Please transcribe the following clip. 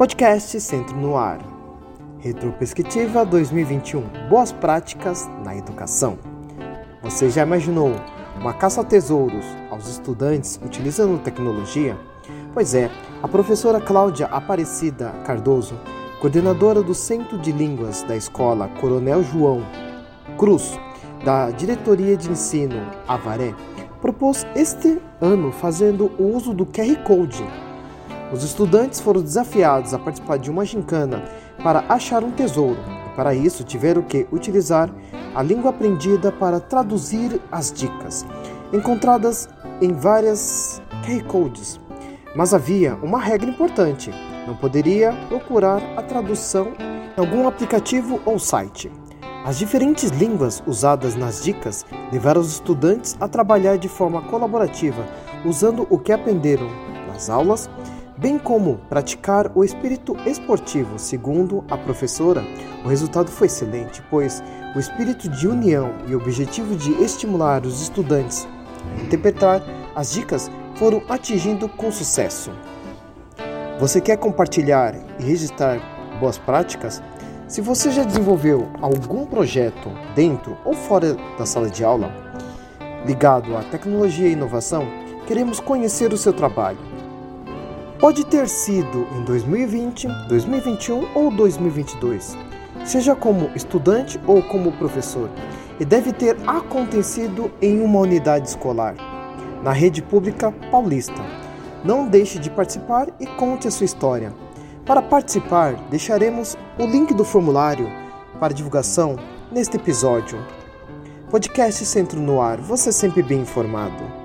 Podcast Centro no Ar. Retroperspectiva 2021. Boas práticas na educação. Você já imaginou uma caça a tesouros aos estudantes utilizando tecnologia? Pois é, a professora Cláudia Aparecida Cardoso, coordenadora do Centro de Línguas da Escola Coronel João Cruz, da Diretoria de Ensino Avaré, propôs este ano fazendo o uso do QR Code os estudantes foram desafiados a participar de uma gincana para achar um tesouro, e para isso tiveram que utilizar a língua aprendida para traduzir as dicas, encontradas em várias QR codes. Mas havia uma regra importante: não poderia procurar a tradução em algum aplicativo ou site. As diferentes línguas usadas nas dicas levaram os estudantes a trabalhar de forma colaborativa, usando o que aprenderam nas aulas bem como praticar o espírito esportivo. Segundo a professora, o resultado foi excelente, pois o espírito de união e o objetivo de estimular os estudantes a interpretar as dicas foram atingindo com sucesso. Você quer compartilhar e registrar boas práticas? Se você já desenvolveu algum projeto dentro ou fora da sala de aula ligado à tecnologia e inovação, queremos conhecer o seu trabalho. Pode ter sido em 2020, 2021 ou 2022, seja como estudante ou como professor, e deve ter acontecido em uma unidade escolar, na rede pública paulista. Não deixe de participar e conte a sua história. Para participar, deixaremos o link do formulário para divulgação neste episódio. Podcast Centro no Ar, você sempre bem informado.